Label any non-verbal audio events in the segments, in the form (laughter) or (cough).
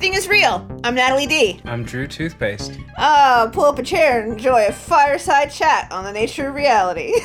everything is real. I'm Natalie D. I'm Drew Toothpaste. Uh, pull up a chair and enjoy a fireside chat on the nature of reality. (laughs)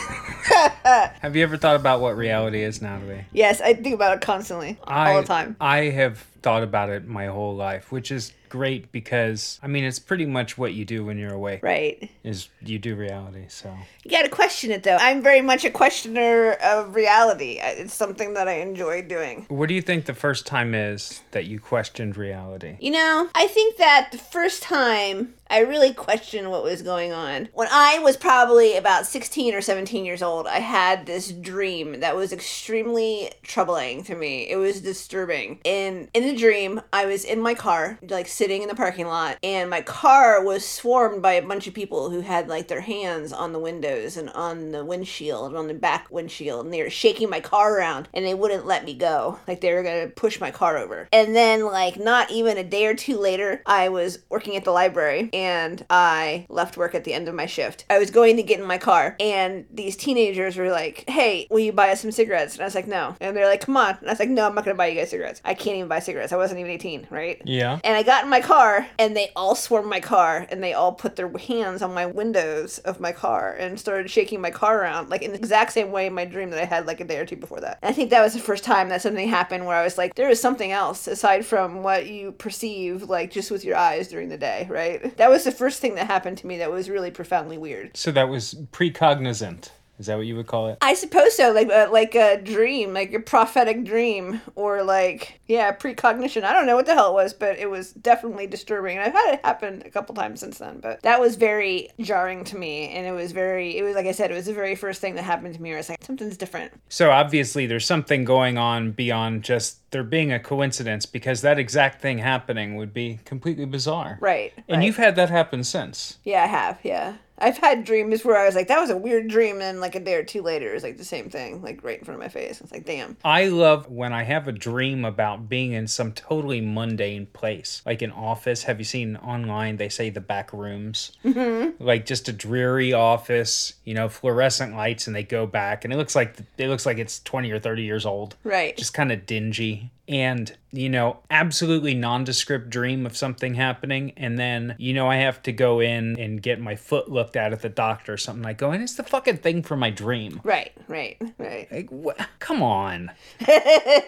Have you ever thought about what reality is, Natalie? yes, I think about it constantly, all the time. I have thought about it my whole life, which is great because I mean it's pretty much what you do when you're awake. Right. Is you do reality, so You gotta question it though. I'm very much a questioner of reality. It's something that I enjoy doing. what do you think the first time is that you questioned reality? You know, I think that the first time I really questioned what was going on, when I was probably about 16 or 17 years old, I had this dream that was extremely troubling to me. It was disturbing. And in the dream, I was in my car, like sitting in the parking lot, and my car was swarmed by a bunch of people who had like their hands on the windows and on the windshield, and on the back windshield, and they were shaking my car around and they wouldn't let me go. Like they were gonna push my car over. And then, like, not even a day or two later, I was working at the library and I left work at the end of my shift. I was going to get in my car and these teenagers were like, Hey, will you buy us some cigarettes? And I was like, No. And they're like, Come on. And I was like, No, I'm not gonna buy you guys cigarettes. I can't even buy cigarettes. I wasn't even 18, right? Yeah. And I got in my car, and they all swarmed my car, and they all put their hands on my windows of my car and started shaking my car around, like in the exact same way in my dream that I had like a day or two before that. And I think that was the first time that something happened where I was like, there is something else aside from what you perceive, like just with your eyes during the day, right? That was the first thing that happened to me that was really profoundly weird. So that was precognizant. Is that what you would call it? I suppose so, like uh, like a dream, like a prophetic dream, or like yeah, precognition. I don't know what the hell it was, but it was definitely disturbing. And I've had it happen a couple times since then, but that was very jarring to me, and it was very, it was like I said, it was the very first thing that happened to me. Where I was like, something's different. So obviously there's something going on beyond just there being a coincidence because that exact thing happening would be completely bizarre. Right. And right. you've had that happen since. yeah, I have, yeah. I've had dreams where I was like, that was a weird dream, and like a day or two later, it was like the same thing, like right in front of my face. It's like, damn. I love when I have a dream about being in some totally mundane place, like an office. Have you seen online? They say the back rooms, mm-hmm. like just a dreary office, you know, fluorescent lights, and they go back, and it looks like it looks like it's twenty or thirty years old, Right. just kind of dingy. And, you know, absolutely nondescript dream of something happening. And then, you know, I have to go in and get my foot looked at at the doctor or something. I go, and it's the fucking thing for my dream. right, right, right. Like, wh- come on. (laughs)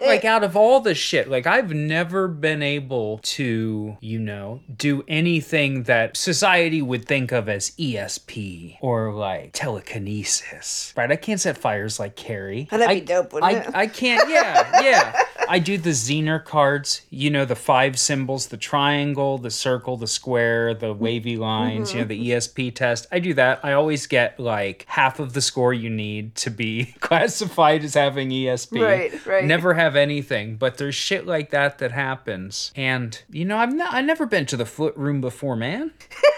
like, out of all the shit, like, I've never been able to, you know, do anything that society would think of as ESP or like telekinesis. Right? I can't set fires like Carrie. Oh, that'd I, be dope, wouldn't I, it? I can't, yeah, yeah. (laughs) I do the Zener cards, you know, the five symbols, the triangle, the circle, the square, the wavy lines, you know, the ESP test. I do that. I always get like half of the score you need to be (laughs) classified as having ESP. Right, right. Never have anything, but there's shit like that that happens. And, you know, I've, not, I've never been to the foot room before, man. (laughs)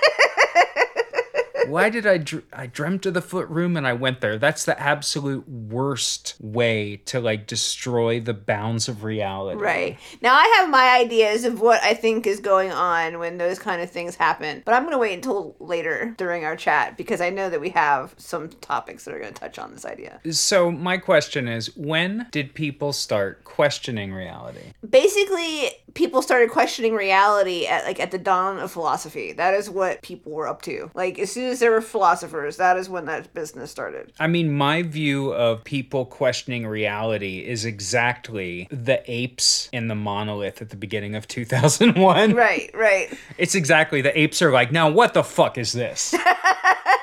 Why did I dr- I dreamt of the foot room and I went there? That's the absolute worst way to like destroy the bounds of reality. Right. Now I have my ideas of what I think is going on when those kind of things happen, but I'm going to wait until later during our chat because I know that we have some topics that are going to touch on this idea. So my question is, when did people start questioning reality? Basically, people started questioning reality at like at the dawn of philosophy. That is what people were up to. Like as soon as there were philosophers, that is when that business started. I mean, my view of people questioning reality is exactly the apes in the monolith at the beginning of 2001. Right, right. It's exactly the apes are like, now what the fuck is this? (laughs)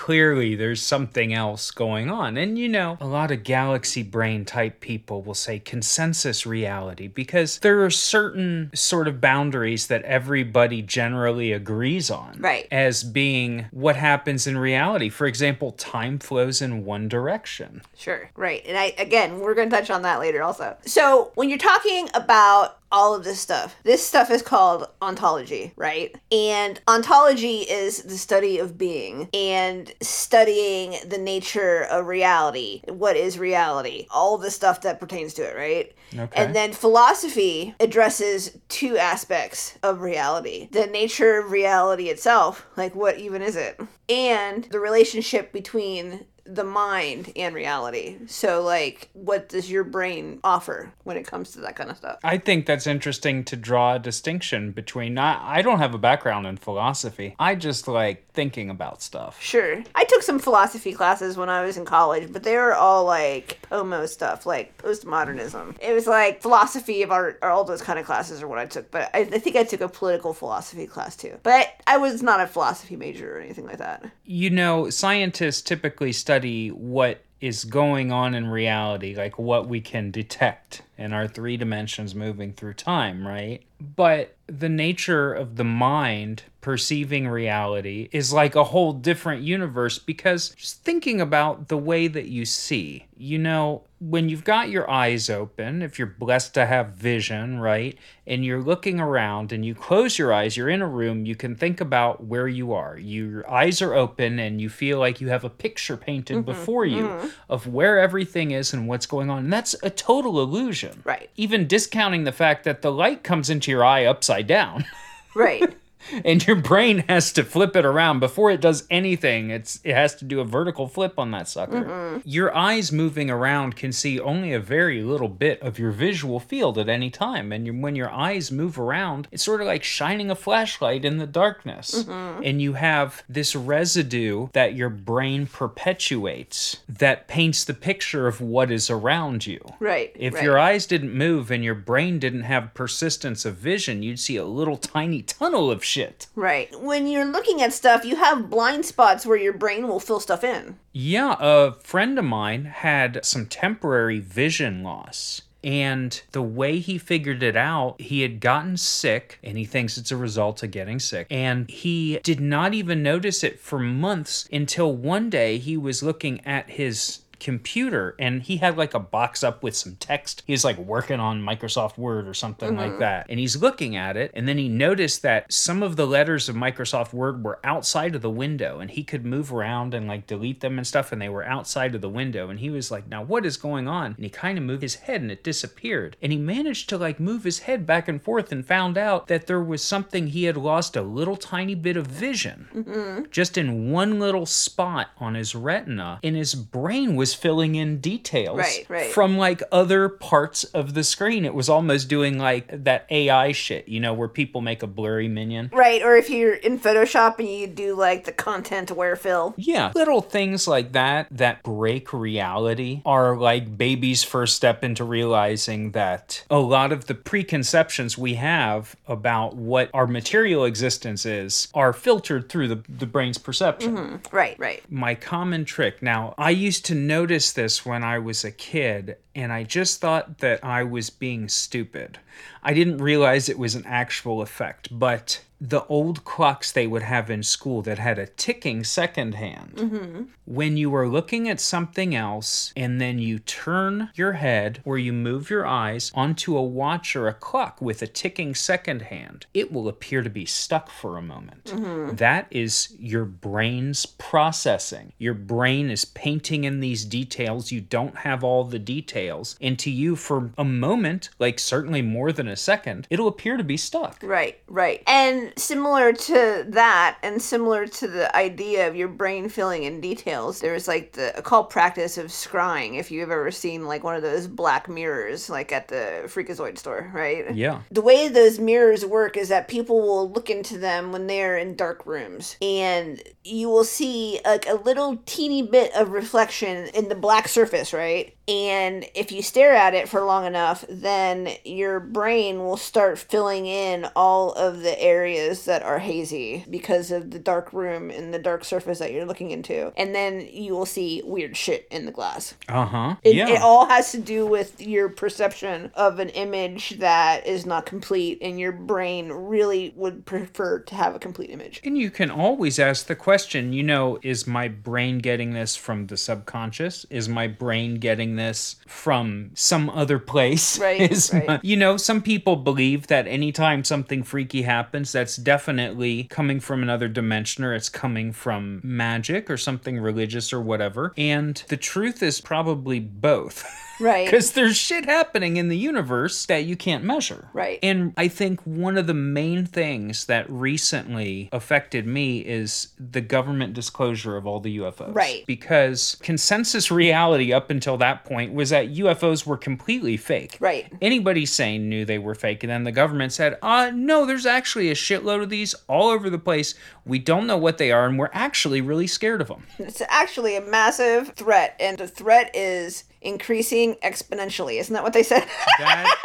clearly there's something else going on. And you know, a lot of galaxy brain type people will say consensus reality because there are certain sort of boundaries that everybody generally agrees on. Right. As being what happens in reality. For example, time flows in one direction. Sure, right. And I again, we're going to touch on that later also. So, when you're talking about all of this stuff. This stuff is called ontology, right? And ontology is the study of being and studying the nature of reality. What is reality? All the stuff that pertains to it, right? Okay. And then philosophy addresses two aspects of reality the nature of reality itself, like what even is it, and the relationship between the mind and reality. So, like, what does your brain offer when it comes to that kind of stuff? I think that's interesting to draw a distinction between. I, I don't have a background in philosophy. I just like thinking about stuff. Sure. I took some philosophy classes when I was in college, but they were all like POMO stuff, like postmodernism. It was like philosophy of art, or all those kind of classes are what I took. But I, I think I took a political philosophy class too. But I, I was not a philosophy major or anything like that. You know, scientists typically study what is going on in reality, like what we can detect in our three dimensions moving through time, right? But the nature of the mind perceiving reality is like a whole different universe because just thinking about the way that you see, you know, when you've got your eyes open, if you're blessed to have vision, right, and you're looking around and you close your eyes, you're in a room, you can think about where you are. Your eyes are open and you feel like you have a picture painted mm-hmm, before you mm-hmm. of where everything is and what's going on. And that's a total illusion. Right. Even discounting the fact that the light comes into your eye upside down. Right. (laughs) (laughs) and your brain has to flip it around before it does anything. It's it has to do a vertical flip on that sucker. Mm-hmm. Your eyes moving around can see only a very little bit of your visual field at any time, and when your eyes move around, it's sort of like shining a flashlight in the darkness, mm-hmm. and you have this residue that your brain perpetuates that paints the picture of what is around you. Right. If right. your eyes didn't move and your brain didn't have persistence of vision, you'd see a little tiny tunnel of shit. Right. When you're looking at stuff, you have blind spots where your brain will fill stuff in. Yeah, a friend of mine had some temporary vision loss. And the way he figured it out, he had gotten sick and he thinks it's a result of getting sick. And he did not even notice it for months until one day he was looking at his computer and he had like a box up with some text. He's like working on Microsoft Word or something mm-hmm. like that. And he's looking at it and then he noticed that some of the letters of Microsoft Word were outside of the window and he could move around and like delete them and stuff and they were outside of the window. And he was like, now what is going on? And he kind of moved his head and it disappeared. And he managed to like move his head back and forth and found out that there was something he had lost a little tiny bit of vision mm-hmm. just in one little spot on his retina and his brain was was filling in details right, right. from like other parts of the screen. It was almost doing like that AI shit, you know, where people make a blurry minion. Right, or if you're in Photoshop and you do like the content aware fill. Yeah, little things like that that break reality are like baby's first step into realizing that a lot of the preconceptions we have about what our material existence is are filtered through the, the brain's perception. Mm-hmm. Right, right. My common trick. Now, I used to know noticed this when I was a kid, and I just thought that I was being stupid. I didn't realize it was an actual effect, but the old clocks they would have in school that had a ticking second hand. Mm-hmm. When you are looking at something else and then you turn your head or you move your eyes onto a watch or a clock with a ticking second hand, it will appear to be stuck for a moment. Mm-hmm. That is your brain's processing. Your brain is painting in these details. You don't have all the details. And to you, for a moment, like certainly more than a second, it'll appear to be stuck. Right, right. And similar to that, and similar to the idea of your brain filling in details, there's like the occult practice of scrying. If you've ever seen like one of those black mirrors, like at the Freakazoid store, right? Yeah. The way those mirrors work is that people will look into them when they're in dark rooms, and you will see like a little teeny bit of reflection in the black surface, right? And if you stare at it for long enough, then your brain will start filling in all of the areas that are hazy because of the dark room and the dark surface that you're looking into. And then you will see weird shit in the glass. Uh huh. It, yeah. it all has to do with your perception of an image that is not complete, and your brain really would prefer to have a complete image. And you can always ask the question, you know, is my brain getting this from the subconscious? Is my brain getting this from some other place. Right. (laughs) Is right. you know, some people believe that anytime something freaky happens, that's definitely coming from another dimension or it's coming from magic or something religious or whatever. And the truth is probably both. (laughs) Right. Because there's shit happening in the universe that you can't measure. Right. And I think one of the main things that recently affected me is the government disclosure of all the UFOs. Right. Because consensus reality up until that point was that UFOs were completely fake. Right. Anybody sane knew they were fake. And then the government said, uh, no, there's actually a shitload of these all over the place. We don't know what they are, and we're actually really scared of them. It's actually a massive threat, and the threat is increasing exponentially. Isn't that what they said? That,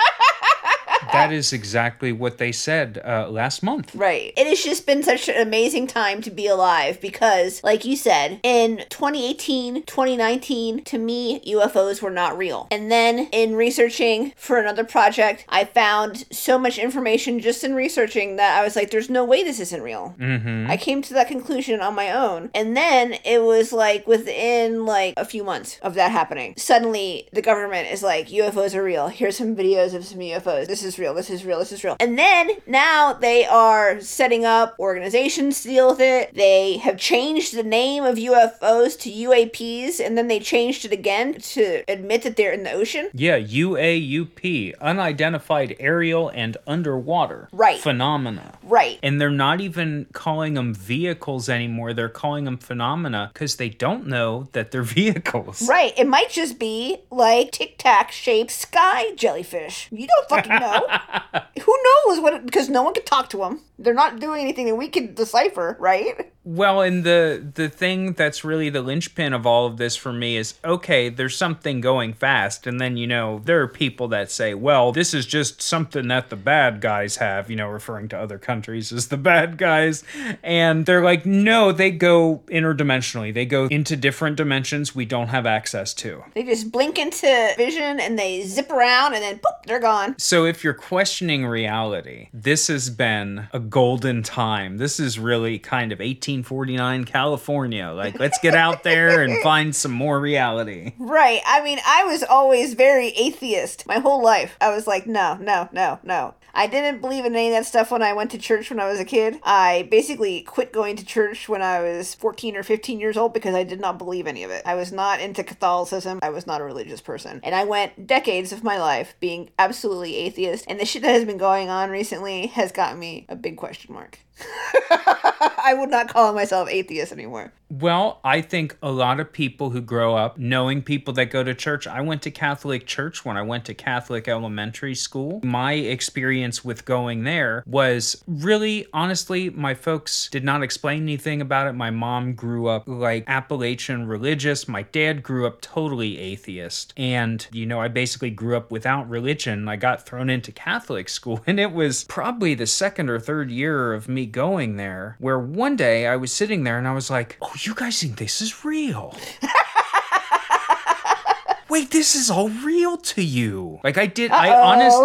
that is exactly what they said uh, last month. Right. It has just been such an amazing time to be alive because, like you said, in 2018, 2019, to me, UFOs were not real. And then in researching for another project, I found so much information just in researching that I was like, there's no way this isn't real. Mm-hmm. I came to that conclusion on my own. And then it was like within like a few months of that happening, suddenly the government is like, UFOs are real. Here's some videos of some UFOs. This is real. This is real. This is real. And then now they are setting up organizations to deal with it. They have changed the name of UFOs to UAPs and then they changed it again to admit that they're in the ocean. Yeah, UAUP, unidentified aerial and underwater Right. phenomena. Right. And they're not even calling them vehicles anymore. They're calling them phenomena because they don't know that they're (laughs) vehicles. Right. It might just be like tic tac shaped sky jellyfish. You don't fucking know. (laughs) Who knows what? Because no one can talk to them. They're not doing anything that we can decipher, right? Well, and the the thing that's really the linchpin of all of this for me is okay, there's something going fast, and then you know there are people that say, well, this is just something that the bad guys have, you know, referring to other countries as the bad guys, and they're like, no, they go interdimensionally, they go into different dimensions we don't have access to. They just blink into vision and they zip around and then boop, they're gone. So if you're questioning reality, this has been a golden time. This is really kind of 1849 California. Like, let's get out there and (laughs) find some more reality. Right. I mean, I was always very atheist my whole life. I was like, no, no, no, no. I didn't believe in any of that stuff when I went to church when I was a kid. I basically quit going to church when I was 14 or 15 years old because I did not believe any of it. I was not into Catholicism. I was not a religious person. And I went decades of my life being absolutely atheist. And the shit that has been going on recently has got me a big question mark. (laughs) I would not call myself atheist anymore. Well, I think a lot of people who grow up knowing people that go to church. I went to Catholic church when I went to Catholic elementary school. My experience with going there was really, honestly, my folks did not explain anything about it. My mom grew up like Appalachian religious. My dad grew up totally atheist. And, you know, I basically grew up without religion. I got thrown into Catholic (laughs) school, and it was probably the second or third year of me going there where one day I was sitting there and I was like, oh, you guys think this is real? (laughs) Wait, this is all real to you. Like I did I honest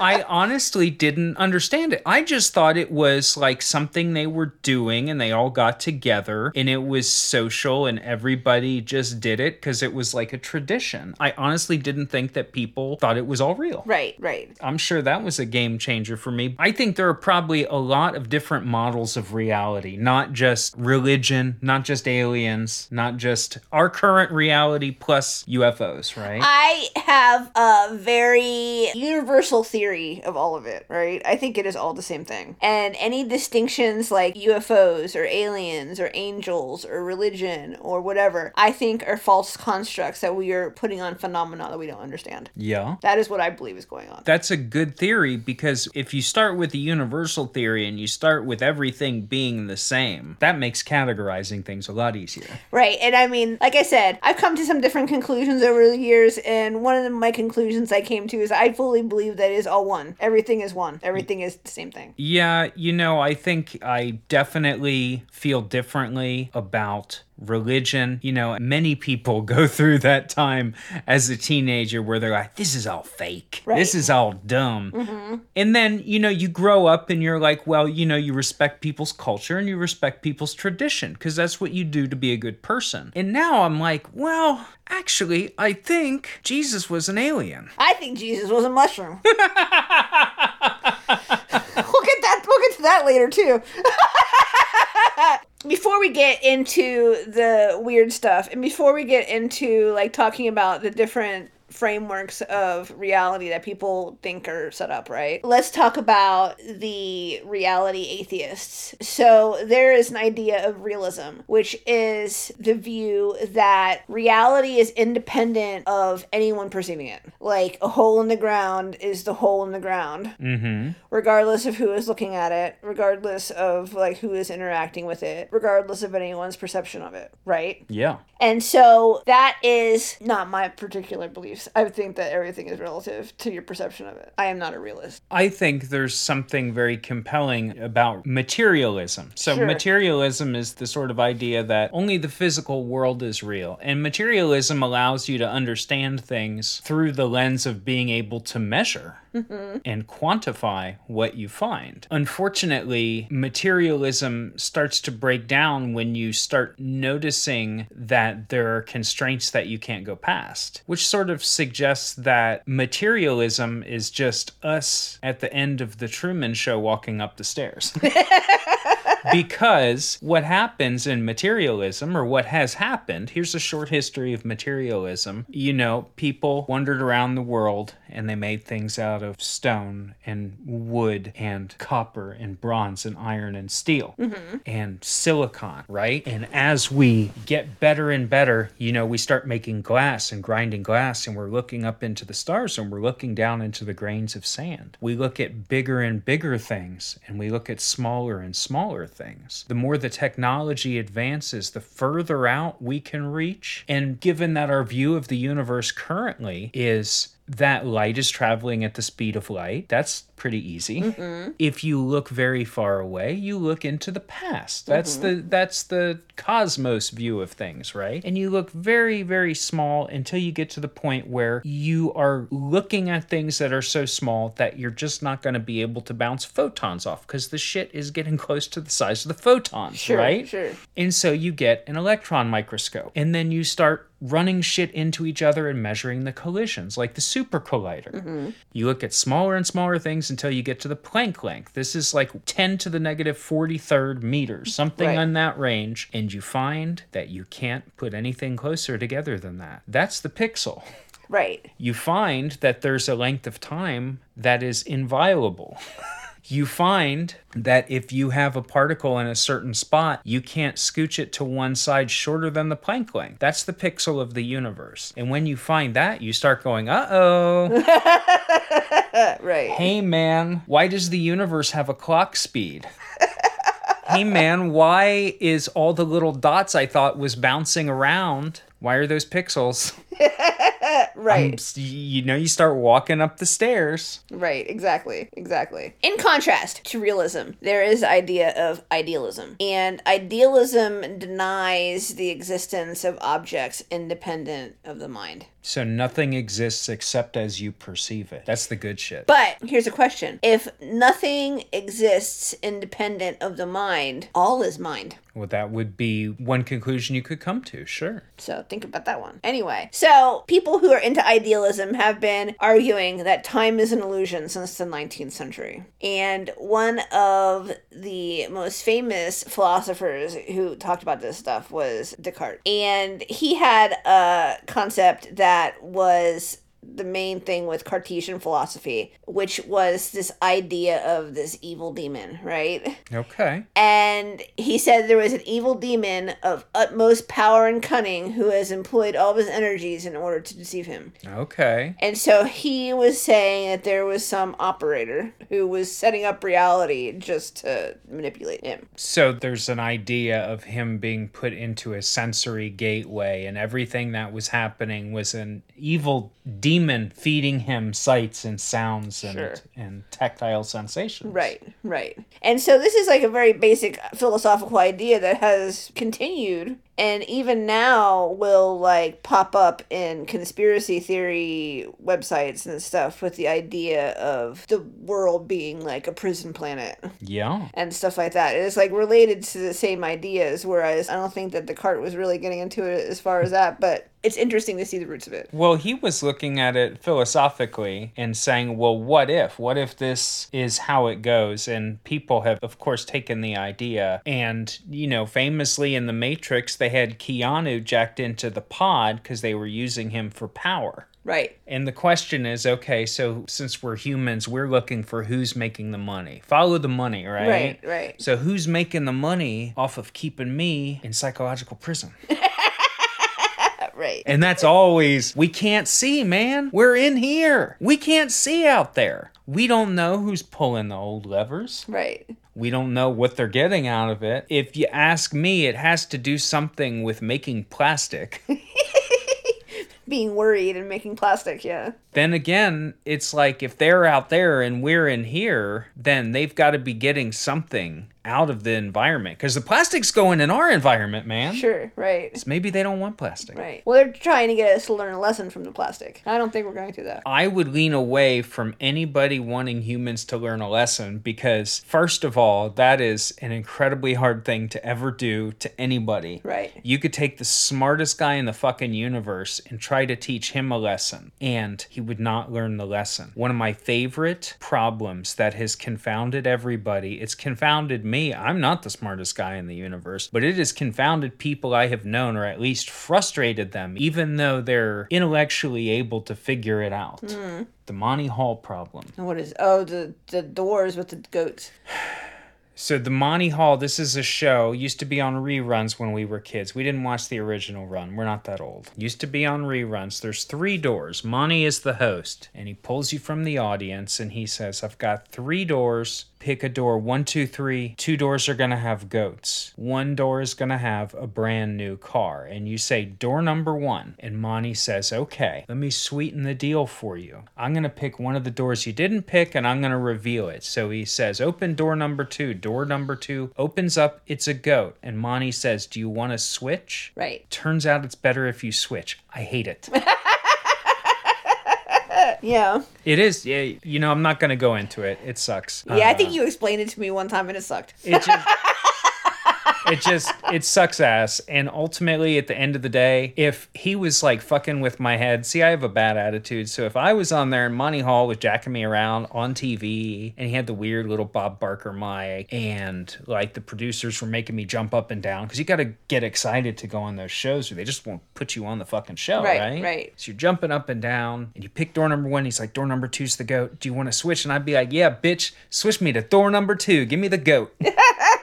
I honestly didn't understand it. I just thought it was like something they were doing and they all got together and it was social and everybody just did it because it was like a tradition. I honestly didn't think that people thought it was all real. Right, right. I'm sure that was a game changer for me. I think there are probably a lot of different models of reality, not just religion, not just aliens, not just our current reality plus UFOs, right? I have a very universal theory of all of it, right? I think it is all the same thing. And any distinctions like UFOs or aliens or angels or religion or whatever, I think are false constructs that we are putting on phenomena that we don't understand. yeah. That is what I believe is going on. That's a good theory because if you start with the universal theory and you start with everything being the same, that makes categorizing things a lot easier. Right. And I mean, like I said, I've come to some different conclusions over the years, and one of my conclusions I came to is I fully believe that it is all one. Everything is one. Everything is the same thing. Yeah, you know, I think I definitely feel differently about religion. You know, many people go (laughs) through that time as a teenager where they're like, this is all fake. Right. This is all dumb. Mm-hmm. And then, you know, you grow up and you're like, well, you know, you respect people's culture and you respect people's tradition because that's what you do to be a good person. And now I'm like, well, actually, I think Jesus was an alien. I think Jesus was a mushroom. (laughs) that later too. (laughs) before we get into the weird stuff and before we get into like talking about the different frameworks of reality that people think are set up, right? Let's talk about the reality atheists. So, there is an idea of realism, which is the view that reality is independent of anyone perceiving it. Like a hole in the ground is the hole in the ground, Mm-hmm. regardless of who is looking at it, regardless of like who is interacting with it, regardless of anyone's perception of it, right? Yeah. And so that is not my particular beliefs. I think that everything is relative to your perception of it. I am not a realist. I think there's something very compelling about materialism. So, Sure. materialism is the sort of idea that only the physical world is real. And materialism allows you to understand things through the lens of being able to measure and quantify what you find. Unfortunately, materialism starts to break down when you start noticing that there are constraints that you can't go past, which sort of suggests that materialism is just us at the end of the Truman Show walking up the stairs. (laughs) because what happens in materialism, or what has happened, here's a short history of materialism. You know, people wandered around the world and they made things out of stone and wood and copper and bronze and iron and steel mm-hmm. and silicon, right? And as we get better and better, you know, we start making glass and grinding glass and we're looking up into the stars and we're looking down into the grains of sand. We look at bigger and bigger things and we look at smaller and smaller things. The more the technology advances, the further out we can reach. And given that our view of the universe currently is that light is traveling at the speed of light. That's pretty easy. Mm-hmm. If you look very far away, you look into the past. That's mm-hmm. the that's the cosmos view of things, right? And you look very very small until you get to the point where you are looking at things that are so small that you're just not going to be able to bounce photons off because the shit is getting (laughs) close to the size of the photons, Sure, right? sure. And so you get an electron microscope. And then you start running shit into each other and measuring the collisions, like the super collider. Mm-hmm. You look at smaller and smaller things until you get to the Planck length. This is like 10 to the negative 43rd meters, something Right. on that range. And you find that you can't put anything closer together than that. That's the pixel. Right. You find that there's a length of time that is inviolable. (laughs) you find that if you have a particle in a certain spot, you can't scooch it to one side shorter than the Planck length. That's the pixel of the universe. And when you find that, you start going, uh oh, (laughs) right. hey man, why does the universe have a clock speed? (laughs) hey man, why is all the little dots I thought was bouncing around? Why are those pixels? (laughs) (laughs) right. You know, you start walking up the stairs. Right, exactly, exactly. In contrast to realism, there is idea of idealism. And idealism denies the existence of objects independent of the mind. So nothing exists except as you perceive it. That's the good shit. But here's a question. If nothing exists independent of the mind, all is mind. well, that would be one conclusion you could come to, sure. So think about that one. Anyway, so people who are into idealism have been arguing that time is an illusion since the 19th century. And one of the most famous philosophers who talked about this stuff was Descartes. And he had a concept that was the main thing with Cartesian philosophy, which was this idea of this evil demon, right? Okay. And he said there was an evil demon of utmost power and cunning who has employed all of his energies in order to deceive him. Okay. And so he was saying that there was some operator who was setting up reality just to manipulate him. So there's an idea of him being put into a sensory gateway, and everything that was happening was an evil demon feeding him sights and sounds and, Sure. and tactile sensations. Right, right. And so this is like a very basic philosophical idea that has continued and even now will like pop up in conspiracy theory websites and stuff with the idea of the world being like a prison planet Yeah. and stuff like that. It's like related to the same ideas, whereas I don't think that Descartes was really getting into it as far as that, but it's interesting to see the roots of it. Well, he was looking at it philosophically and saying, well, what if? What if this is how it goes? And people have, of course, taken the idea. And, you know, famously in The Matrix, they had Keanu jacked into the pod because they were using him for power. Right. And the question is okay, so since we're humans, we're looking for who's making the money. Follow the money, right? Right, right. So who's making the money off of keeping me in psychological prison? (laughs) Right. And that's always, we can't see, man. We're in here. We can't see out there. We don't know who's pulling the old levers. Right. We don't know what they're getting out of it. If you ask me, it has to do something with making plastic. (laughs) Being worried and making plastic, yeah. then again, it's like if they're out there and we're in here, then they've got to be getting something out of the environment because the plastic's going in our environment, man. Sure, right. Maybe they don't want plastic. Right. Well, they're trying to get us to learn a lesson from the plastic. I don't think we're going to that. I would lean away from anybody wanting humans to learn a lesson because, first of all, that is an incredibly hard thing to ever do to anybody. Right. You could take the smartest guy in the fucking universe and try to teach him a lesson, and he would not learn the lesson. One of my favorite problems that has confounded everybody, it's confounded me. I'm not the smartest guy in the universe, but it has confounded people I have known, or at least frustrated them, even though they're intellectually able to figure it out. Hmm. The Monty Hall problem. What is oh the the doors with the goats. (sighs) So the Monty Hall, this is a show, used to be on reruns when we were kids. We didn't watch the original run. We're not that old. Used to be on reruns. There's three doors. Monty is the host, and he pulls you from the audience and he says, I've got three doors. Pick a door. One, two, three. Two doors are going to have goats. One door is going to have a brand new car. And you say, door number one. And Monty says, okay, let me sweeten the deal for you. I'm going to pick one of the doors you didn't pick and I'm going to reveal it. So he says, open door number two. Door number two opens up. It's a goat. And Monty says, do you want to switch? Right. Turns out it's better if you switch. I hate it. (laughs) (laughs) Yeah. it is. Yeah, you know, I'm not going to go into it. It sucks. Yeah, I Uh, think you explained it to me one time and it sucked. it just (laughs) it just it sucks ass. And ultimately at the end of the day if he was like fucking with my head see i have a bad attitude. So if i was on there and monty hall was jacking me around on tv and he had the weird little bob barker mic and like the producers were making me jump up and down because you got to get excited to go on those shows or they just won't put you on the fucking show Right, right? right. so you're jumping up and down and you pick door number one he's like door number two's the goat. Do you want to switch? And i'd be like yeah bitch switch me to door number two. Give me the goat (laughs)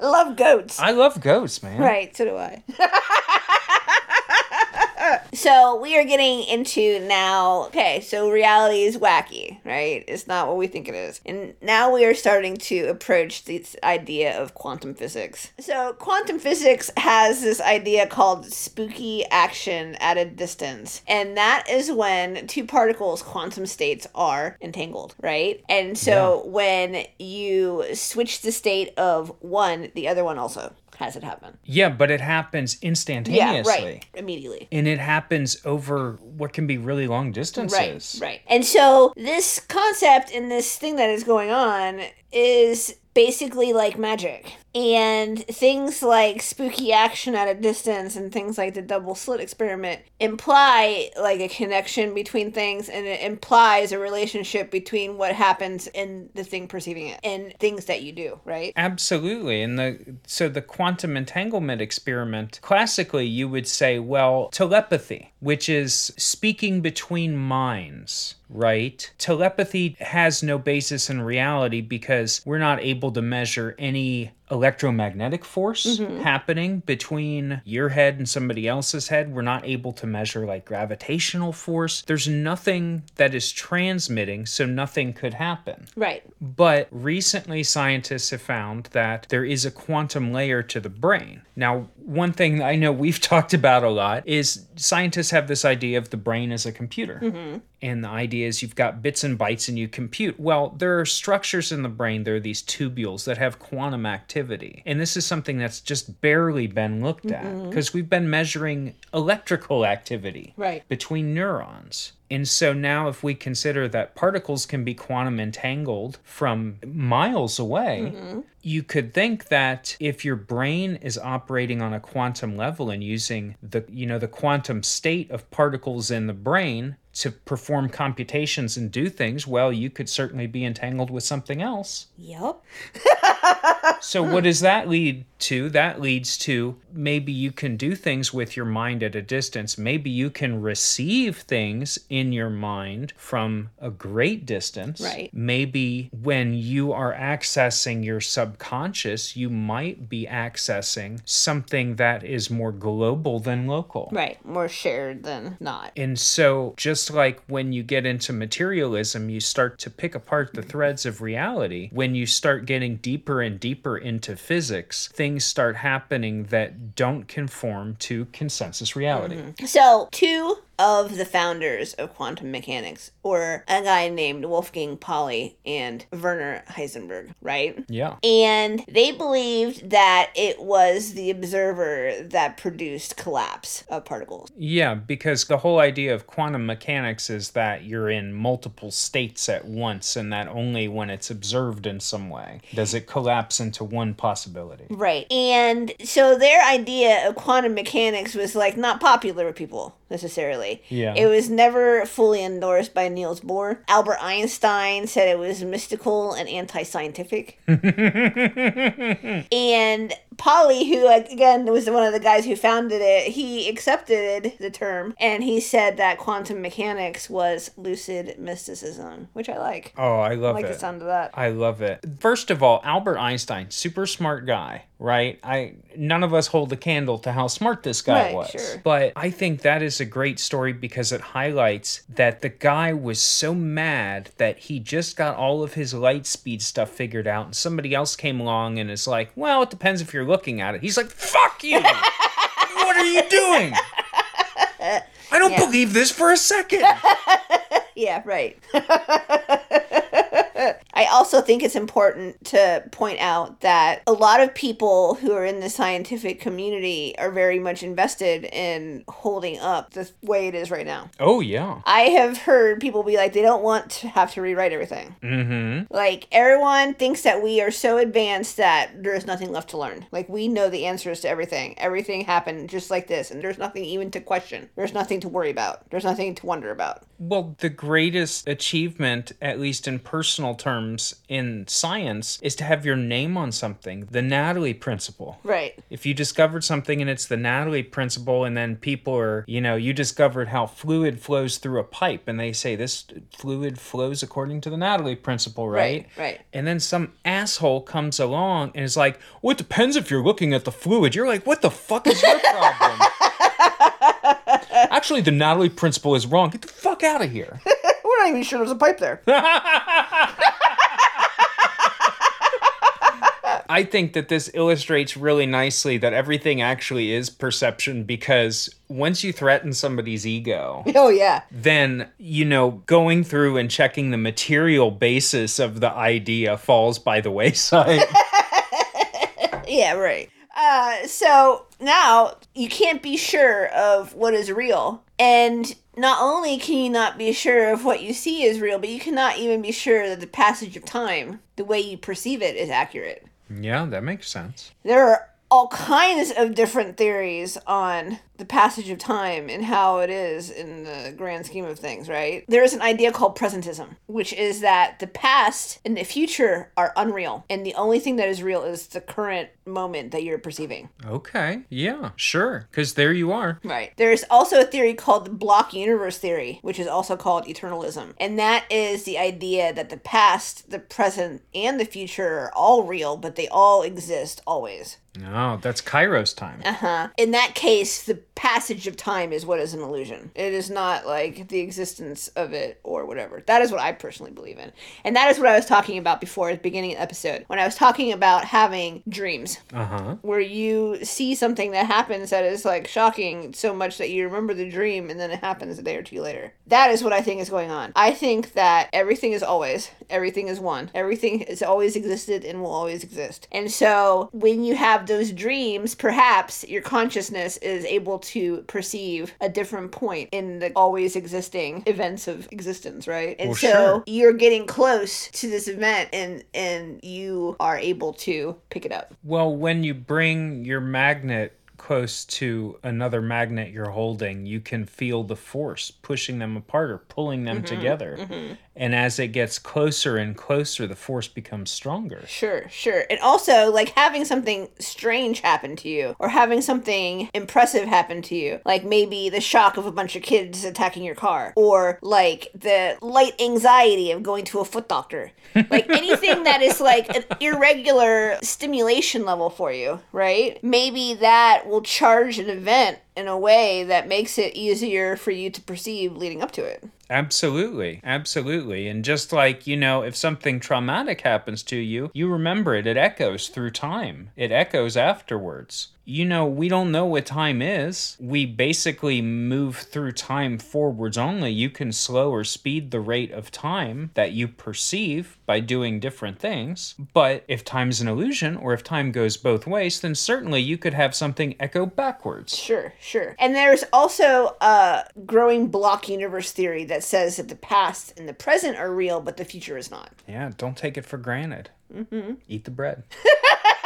love goats. I love goats, man. Right, so do I. (laughs) so we are getting into now. Okay, so reality is wacky, right? It's not what we think it is. And now we are starting to approach this idea of quantum physics. So, quantum physics has this idea called spooky action at a distance. And that is when two particles, quantum states, are entangled, right? And so when you switch the state of one, the other one also has it happen. Yeah, but it happens instantaneously. Yeah, right. Immediately. And it happens over what can be really long distances. Right, right. And so this concept and this thing that is going on is basically like magic. And things like spooky action at a distance and things like the double slit experiment imply like a connection between things and it implies a relationship between what happens and the thing perceiving it and things that you do, right? Absolutely. And the so the quantum entanglement experiment, classically you would say, well, telepathy, which is speaking between minds, right? Telepathy has no basis in reality because we're not able to measure any electromagnetic force mm-hmm. happening between your head and somebody else's head. We're not able to measure like gravitational force. There's nothing that is transmitting, so nothing could happen. Right. But recently, scientists have found that there is a quantum layer to the brain. Now, one thing I know we've (laughs) talked about a lot is scientists have this idea of the brain as a computer. Mm-hmm. And the idea is you've got bits and bytes and you compute. Well, there are structures in the brain, there are these tubules that have quantum activity. And this is something that's just barely been looked at because we've been measuring electrical activity Right. between neurons. And so now, if we consider that particles can be quantum entangled from miles away, mm-hmm. you could think that if your brain is operating on a quantum level and using the you know the quantum state of particles in the brain to perform computations and do things, well, you could certainly be entangled with something else. Yep. (laughs) So what does that lead to? That leads to maybe you can do things with your mind at a distance. Maybe you can receive things in your mind from a great distance. Right. Maybe when you are accessing your subconscious, you might be accessing something that is more global than local. Right. More shared than not. And so, just like when you get into materialism, you start to pick apart the threads of reality. When you start getting deeper and deeper into physics, things start happening that don't conform to consensus reality. Mm-hmm. So, two of the founders of quantum mechanics, or a guy named Wolfgang Pauli and Werner Heisenberg, right? Yeah. And they believed that it was the observer that produced collapse of particles. Yeah, because the whole idea of quantum mechanics is that you're in multiple states at once, and that only when it's observed in some way does it collapse into one possibility. Right. And so their idea of quantum mechanics was like not popular with people necessarily. Yeah. It was never fully endorsed by Niels Bohr. Albert Einstein said it was mystical and anti scientific. (laughs) and Pauli, who like, again was one of the guys who founded it, he accepted the term and he said that quantum mechanics was lucid mysticism, which I like. Oh, I love I like it. the sound of that. I love it. First of all, Albert Einstein, super smart guy, right? I none of us hold a candle to how smart this guy Right, was. sure. But I think that is a great story because it highlights that the guy was so mad that he just got all of his light speed stuff figured out and somebody else came along and is like, "Well, it depends if you're looking at it." He's like, "Fuck you. what are you doing?" I don't Yeah. believe this for a second. (laughs) Yeah, right. (laughs) I also think it's important to point out that a lot of people who are in the scientific community are very much invested in holding up the way it is right now. oh yeah. I have heard people be like, they don't want to have to rewrite everything. Mhm. Like, everyone thinks that we are so advanced that there's nothing left to learn. Like, we know the answers to everything. Everything happened just like this, and there's nothing even to question. There's nothing to worry about. There's nothing to wonder about. Well, the greatest achievement, at least in personal terms in science, is to have your name on something. The Natalie principle. Right. If you discovered something and it's the Natalie principle, and then people are, you know, you discovered how fluid flows through a pipe, and they say this fluid flows according to the Natalie principle, right? Right, right. And then some asshole comes along and is like, well, it depends if you're looking at the fluid. You're like, what the fuck is your problem? (laughs) Actually, the Natalie principle is wrong. Get the fuck out of here. Not even sure there's a pipe there. (laughs) I think that this illustrates really nicely that everything actually is perception because once you threaten somebody's ego, oh, yeah. then, you know, going through and checking the material basis of the idea falls by the wayside. (laughs) Yeah, right. Uh, so now you can't be sure of what is real. And not only can you not be sure of what you see is real, but you cannot even be sure that the passage of time, the way you perceive it, is accurate. yeah, that makes sense. There are all kinds of different theories on the passage of time and how it is in the grand scheme of things, right? There is an idea called presentism, which is that the past and the future are unreal, and the only thing that is real is the current moment that you're perceiving. Okay. Yeah, sure. Because there you are. Right. There's also a theory called the block universe theory, which is also called eternalism. And that is the idea that the past, the present, and the future are all real, but they all exist always. Oh, that's Kairos time. Uh-huh. In that case, the passage of time is what is an illusion. It is not like the existence of it or whatever. That is what I personally believe in. And that is what I was talking about before at the beginning of the episode when I was talking about having dreams Uh huh. where you see something that happens that is like shocking so much that you remember the dream and then it happens a day or two later. That is what I think is going on. I think that everything is always, everything is one. Everything has always existed and will always exist. And so when you have those dreams, perhaps your consciousness is able to perceive a different point in the always existing events of existence, right? And Well, so sure. you're getting close to this event and and you are able to pick it up. Well, when you bring your magnet close to another magnet you're holding, you can feel the force pushing them apart or pulling them mm-hmm, together. Mm-hmm. And as it gets closer and closer, the force becomes stronger. Sure, sure. And also, like having something strange happen to you, or having something impressive happen to you, like maybe the shock of a bunch of kids attacking your car, or like the light anxiety of going to a foot doctor. (laughs) Like anything that is like an irregular stimulation level for you, right? Maybe that will charge an event in a way that makes it easier for you to perceive leading up to it. Absolutely. Absolutely. And just like, you know, if something traumatic happens to you, you remember it. It echoes through time, it echoes afterwards. You know, we don't know what time is. We basically move through time forwards only. You can slow or speed the rate of time that you perceive by doing different things. But if time's an illusion or if time goes both ways, then certainly you could have something echo backwards. Sure, sure. And there's also a growing block universe theory that says that the past and the present are real, but the future is not. Yeah, don't take it for granted. Mm-hmm. Eat the bread. (laughs)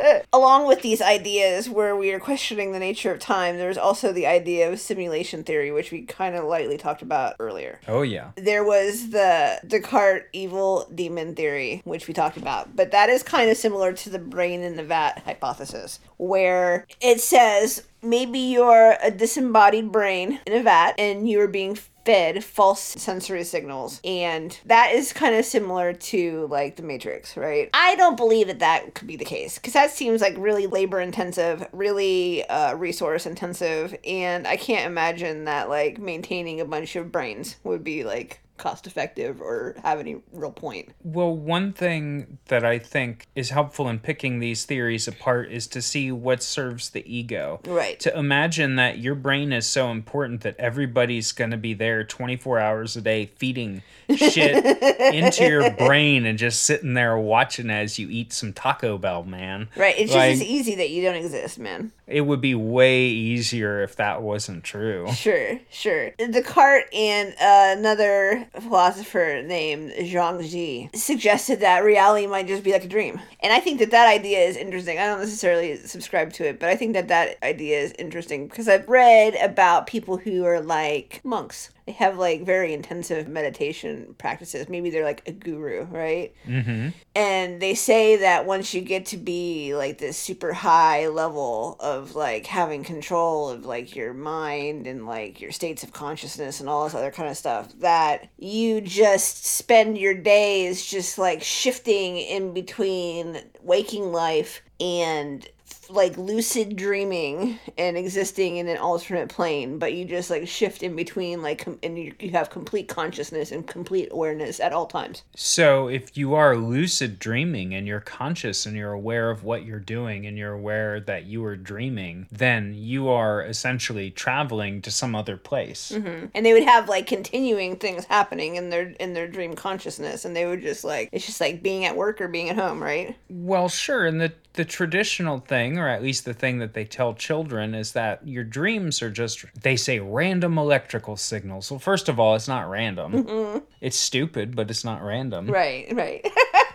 (laughs) Along with these ideas where we are questioning the nature of time, there's also the idea of simulation theory, which we kind of lightly talked about earlier. Oh, yeah. There was the Descartes evil demon theory, which we talked about, but that is kind of similar to the brain in the vat hypothesis, where it says maybe you're a disembodied brain in a vat and you are being fed false sensory signals. And that is kind of similar to like the matrix right? I don't believe that that could be the case because that seems like really labor intensive really uh, resource intensive and i can't imagine that like maintaining a bunch of brains would be like cost effective or have any real point Well, one thing that I think is helpful in picking these theories apart is to see what serves the ego. Right. To imagine that your brain is so important that everybody's going to be there 24 hours a day feeding shit (laughs) into your brain and just sitting there watching as you eat some Taco Bell, man. right it's just as easy that you don't exist man it would be way easier if that wasn't true. Sure, sure. Descartes and uh, another philosopher named Zhuangzi suggested that reality might just be like a dream. And I think that that idea is interesting. I don't necessarily subscribe to it, but I think that that idea is interesting because I've read about people who are like monks. Have like very intensive meditation practices. Maybe they're like a guru, right? Mm-hmm. and they say that once you get to be like this super high level of like having control of like your mind and like your states of consciousness and all this other kind of stuff that you just spend your days just like shifting in between waking life and like lucid dreaming and existing in an alternate plane but you just like shift in between like com- and you, you have complete consciousness and complete awareness at all times So, if you are lucid dreaming and you're conscious and you're aware of what you're doing and you're aware that you are dreaming, then you are essentially traveling to some other place. Mm-hmm. and they would have like continuing things happening in their in their dream consciousness and they would just like it's just like being at work or being at home right Well, sure. And the, the traditional thing, or at least the thing that they tell children, is that your dreams are just, they say random electrical signals. Well, first of all, it's not random. It's stupid, but it's not random. right right (laughs)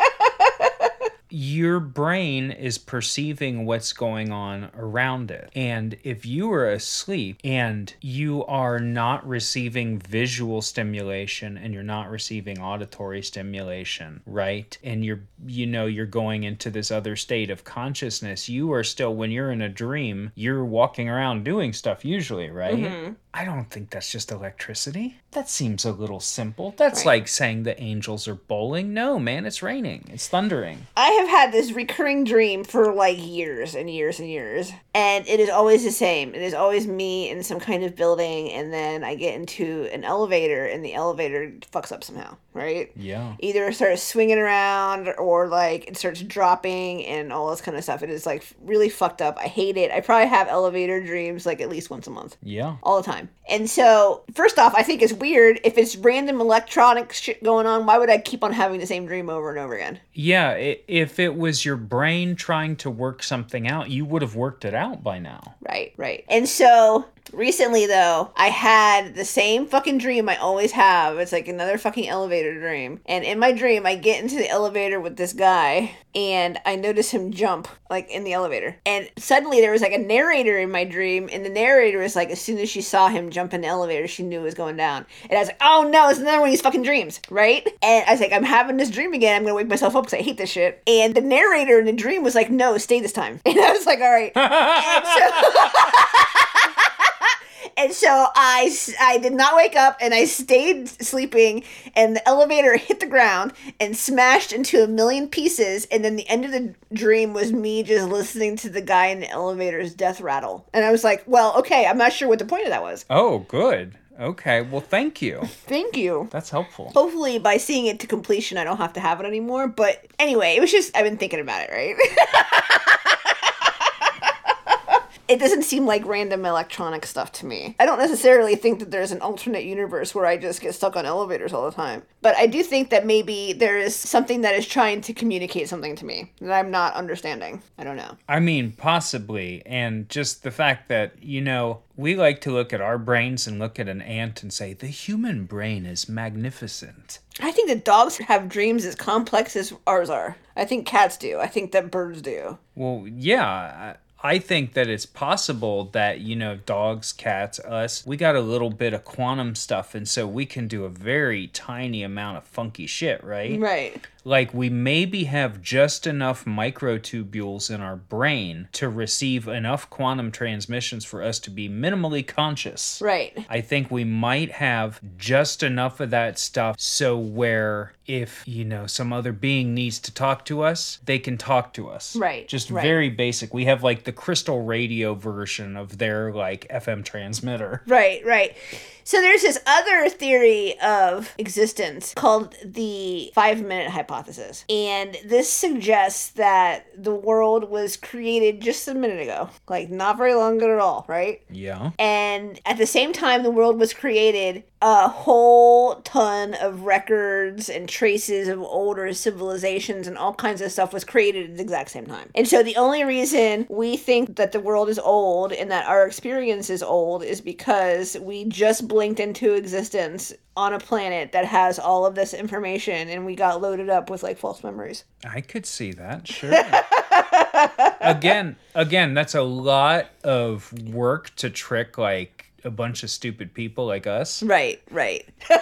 your brain is perceiving what's going on around it. And if you are asleep and you are not receiving visual stimulation and you're not receiving auditory stimulation, right? And you're, you know, you're going into this other state of consciousness, you are still, when you're in a dream, you're walking around doing stuff usually, right? Mm-hmm. I don't think that's just electricity. That seems a little simple. That's Right. like saying the angels are bowling. No, man, it's raining. It's thundering. i have had this recurring dream for like years and years and years. And it is always the same. It is always me in some kind of building, and then I get into an elevator, and the elevator fucks up somehow, right? Yeah. Either it starts swinging around or like it starts dropping and all this kind of stuff. It is like really fucked up. I hate it. I probably have elevator dreams like at least once a month Yeah. all the time. And so, first off, I think it's weird if it's random electronic shit going on. Why would I keep on having the same dream over and over again? Yeah. i if it was your brain trying to work something out, you would have worked it out by now. Right, right. And so recently though, I had the same fucking dream I always have. It's like another fucking elevator dream. And in my dream, I get into the elevator with this guy and I notice him jump like in the elevator. And suddenly there was like a narrator in my dream and the narrator was like as soon as she saw him jump in the elevator, she knew it was going down. And I was like, "Oh no, it's another one of these fucking dreams." Right? And I was like, "I'm having this dream again. I'm going to wake myself up cuz I hate this shit." And the narrator in the dream was like, "No, stay this time." (laughs) And I was like, "All right." (laughs) (laughs) And so I, so I, s- I did not wake up and I stayed sleeping and the elevator hit the ground and smashed into a million pieces and then the end of the dream was me just listening to the guy in the elevator's death rattle. And I was like, well, okay, I'm not sure what the point of that was. Oh, good. Okay. Well, thank you. (laughs) Thank you. That's helpful. Hopefully by seeing it to completion I don't have to have it anymore, but anyway, it was just I've been thinking about it, right? (laughs) it doesn't seem like random electronic stuff to me. I don't necessarily think that there's an alternate universe where I just get stuck on elevators all the time. But I do think that maybe there is something that is trying to communicate something to me that I'm not understanding. I don't know. I mean, possibly. And just the fact that, you know, we like to look at our brains and look at an ant and say, the human brain is magnificent. I think that dogs have dreams as complex as ours are. I think cats do. I think that birds do. Well, yeah. I think that it's possible that, you know, dogs, cats, us, we got a little bit of quantum stuff. And so we can do a very tiny amount of funky shit, right? Right. Like we maybe have just enough microtubules in our brain to receive enough quantum transmissions for us to be minimally conscious. Right. I think we might have just enough of that stuff so where if, you know, some other being needs to talk to us, they can talk to us. Right, Just right. very basic. We have like the crystal radio version of their like FM transmitter. Right, right. So there's this other theory of existence called the five minute hypothesis. And this suggests that the world was created just a minute ago, like not very long ago at all, right? Yeah. And at the same time the world was created, a whole ton of records and traces of older civilizations and all kinds of stuff was created at the exact same time. And so the only reason we think that the world is old and that our experience is old is because we just blinked into existence on a planet that has all of this information and we got loaded up with like false memories. I could see that, sure. (laughs) again, again, that's a lot of work to trick like a bunch of stupid people like us. Right, right. (laughs)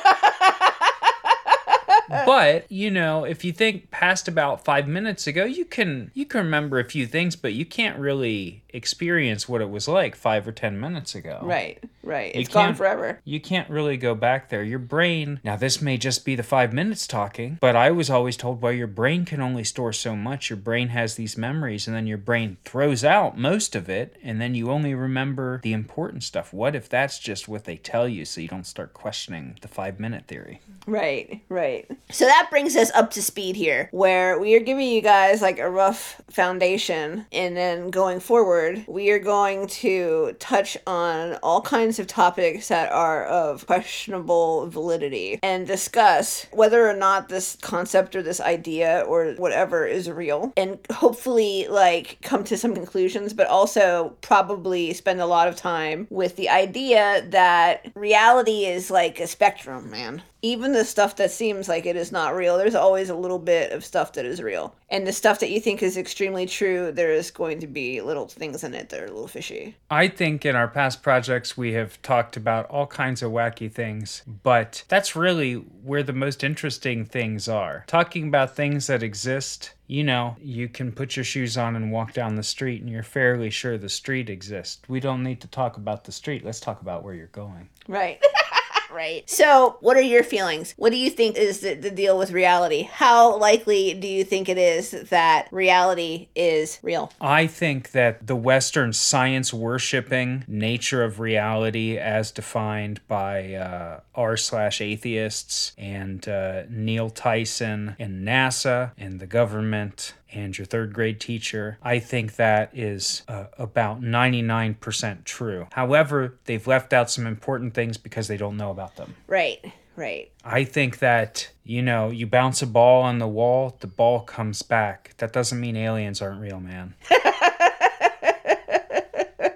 But, you know, if you think past about 5 minutes ago, you can you can remember a few things, but you can't really experience what it was like 5 or 10 minutes ago. Right, right. You It's gone forever. You can't really go back there. Your brain, now this may just be the five minutes talking, but I was always told, well, your brain can only store so much. Your brain has these memories, and then your brain throws out most of it, and then you only remember the important stuff. What if that's just what they tell you so you don't start questioning the five minute theory? Right, right. So that brings us up to speed here, where we are giving you guys like a rough foundation, and then going forward, we are going to touch on all kinds of topics that are of questionable validity and discuss whether or not this concept or this idea or whatever is real, and hopefully, like, come to some conclusions, but also probably spend a lot of time with the idea that reality is like a spectrum, man even the stuff that seems like it is not real, there's always a little bit of stuff that is real. And the stuff that you think is extremely true, there is going to be little things in it that are a little fishy. I think in our past projects we have talked about all kinds of wacky things, but that's really where the most interesting things are. Talking about things that exist, you know, you can put your shoes on and walk down the street and you're fairly sure the street exists. We don't need to talk about the street. Let's talk about where you're going. Right. (laughs) right. So, what are your feelings? What do you think is the, the deal with reality? How likely do you think it is that reality is real? I think that the Western science worshipping nature of reality, as defined by uh, r slash atheists and uh, Neil Tyson and NASA and the government and your third grade teacher, I think that is uh, about 99% true. However, they've left out some important things because they don't know about them. Right, right. I think that, you know, you bounce a ball on the wall, the ball comes back. That doesn't mean aliens aren't real, man. (laughs)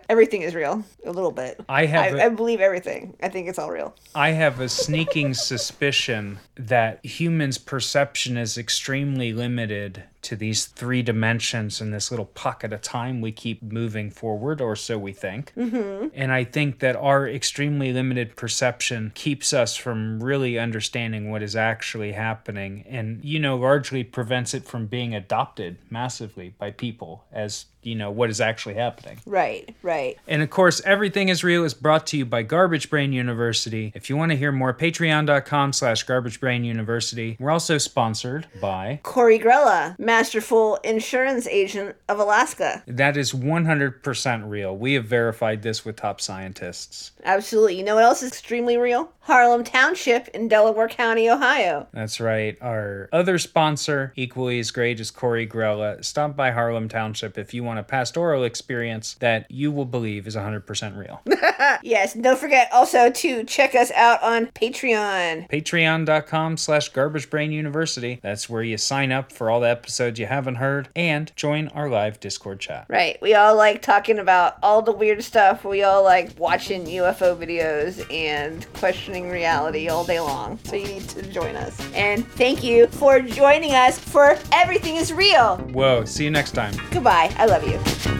Everything is real, a little bit. I have I, a- I believe everything. I think it's all real. I have a sneaking suspicion that humans' perception is extremely limited to these three dimensions in this little pocket of time we keep moving forward, or so we think. Mm-hmm. And I think that our extremely limited perception keeps us from really understanding what is actually happening and, you know, largely prevents it from being adopted massively by people as, you know, what is actually happening. Right, right. And of course, Everything is Real is brought to you by Garbage Brain University. If you want to hear more, patreon.com slash Garbage Brain University. We're also sponsored by... Corey Grella, masterful insurance agent of Alaska. That is 100% real. We have verified this with top scientists. Absolutely. You know what else is extremely real? Harlem Township in Delaware County, Ohio. That's right. Our other sponsor, equally as great as Corey Grella, stop by Harlem Township if you want a pastoral experience that you will believe is 100% real. (laughs) Yes, don't forget also to check us out on Patreon. Patreon.com slash Garbage Brain University. That's where you sign up for all the episodes you haven't heard and join our live Discord chat. Right. We all like talking about all the weird stuff. We all like watching UFO videos and questioning reality all day long. So you need to join us. And thank you for joining us for Everything is Real. Whoa, see you next time. Goodbye. I love you.